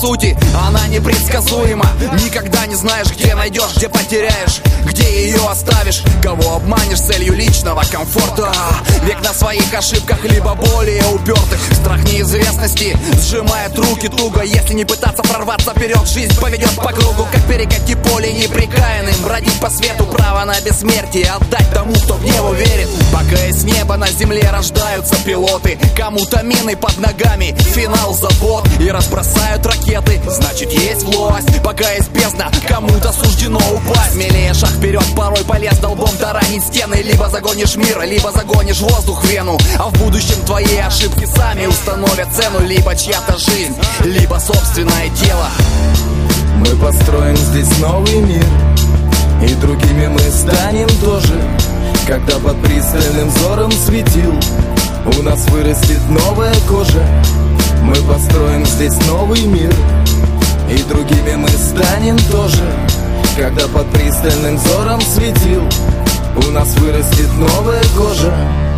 сути Она непредсказуема. Никогда не знаешь, где найдешь, где потеряешь Где ее оставишь. Кого обманешь целью личного комфорта? Век на своих ошибках, либо более упертых Страх неизвестности сжимает руки туго. Если не пытаться прорваться вперед Жизнь поведет по кругу, как перекати поле неприкаянным. Бродить по свету, право на бессмертие Отдать тому, кто в него верит. Пока из неба на земле рождаются пилоты. Кому-то мины под ногами, финал забот. И разбросают ракеты, значит есть власть Пока есть бездна, кому-то суждено упасть. Смелее шаг вперед, порой полез долбом таранить стены. Либо загонишь мир, либо загонишь воздух в вену. А в будущем твои ошибки сами установят цену. Либо чья-то жизнь, либо собственное тело Мы построим здесь новый мир. И другими мы станем тоже. Когда под пристальным взором светил У нас вырастет новая кожа Мы построим здесь новый мир И другими мы станем тоже. Когда под пристальным взором светил У нас вырастет новая кожа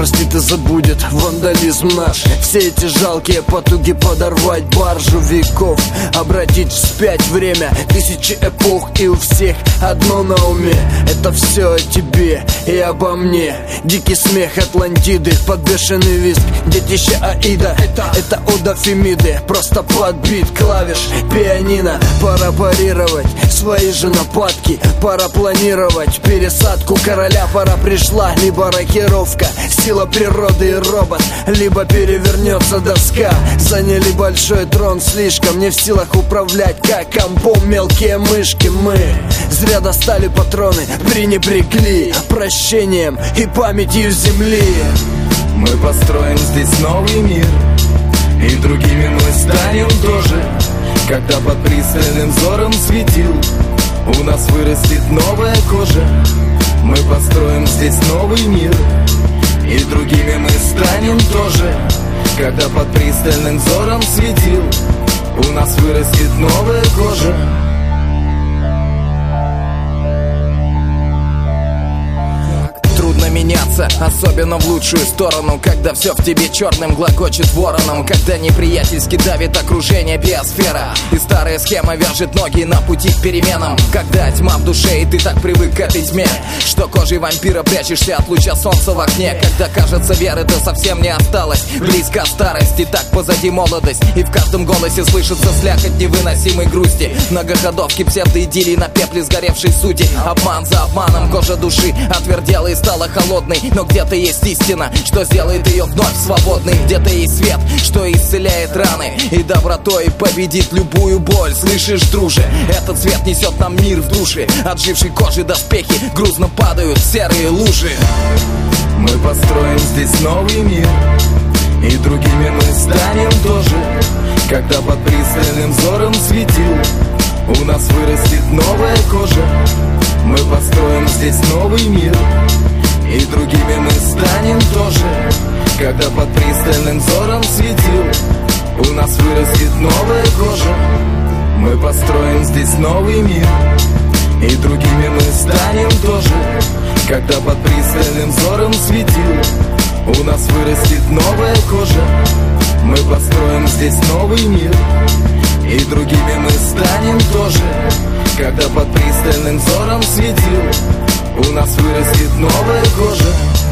простит и забудет вандализм наш. Все эти жалкие потуги подорвать баржу веков. Обратить вспять время тысячи эпох И у всех одно на уме. Это все о тебе и обо мне. Дикий смех Атлантиды, подбешенный виск. Детище Аида, это, это ода Фемиды Просто подбит клавиш пианино. Пора парировать свои же нападки Пора планировать пересадку короля. Пора пришла, либо рокировка Сила природы и робот. Либо перевернется доска. Заняли большой трон слишком Не в силах управлять. Как компом Мелкие мышки мы. Зря достали патроны Пренебрегли прощением и памятью земли. Мы построим здесь новый мир И другими мы станем тоже. Когда под пристальным взором светил У нас вырастет новая кожа. Мы построим здесь новый мир И другими мы станем тоже. Когда под пристальным взором светил У нас вырастет новая кожа меняться, особенно в лучшую сторону Когда все в тебе черным глагочет вороном Когда неприятельски давит окружение биосфера. И старая схема вяжет ноги на пути к переменам Когда тьма в душе и ты так привык к этой тьме Что кожей вампира прячешься от луча солнца в окне Когда кажется веры-то совсем не осталось. Близко старость и так позади молодость И в каждом голосе слышится слякоть невыносимой грусти. Многоходовки псевдоидилии на пепле сгоревшей сути. Обман за обманом, кожа души отвердела и стала холодной Но где-то есть истина, что сделает ее вновь свободной. Где-то есть свет, что исцеляет раны И добротой победит любую боль. Слышишь, друже, этот свет несет нам мир в душе. Отжившей кожи доспехи грузно падают в серые лужи. Мы построим здесь новый мир И другими мы станем тоже. Когда под пристальным взором светил У нас вырастет новая кожа. Мы построим здесь новый мир И другими мы станем тоже Когда под пристальным взором светил. У нас вырастет новая кожа Мы построим здесь новый мир. И другими мы станем тоже Когда под пристальным взором светил. У нас вырастет новая кожа Мы построим здесь новый мир. И другими мы станем тоже Когда под пристальным взором светил У нас вырастет новая кожа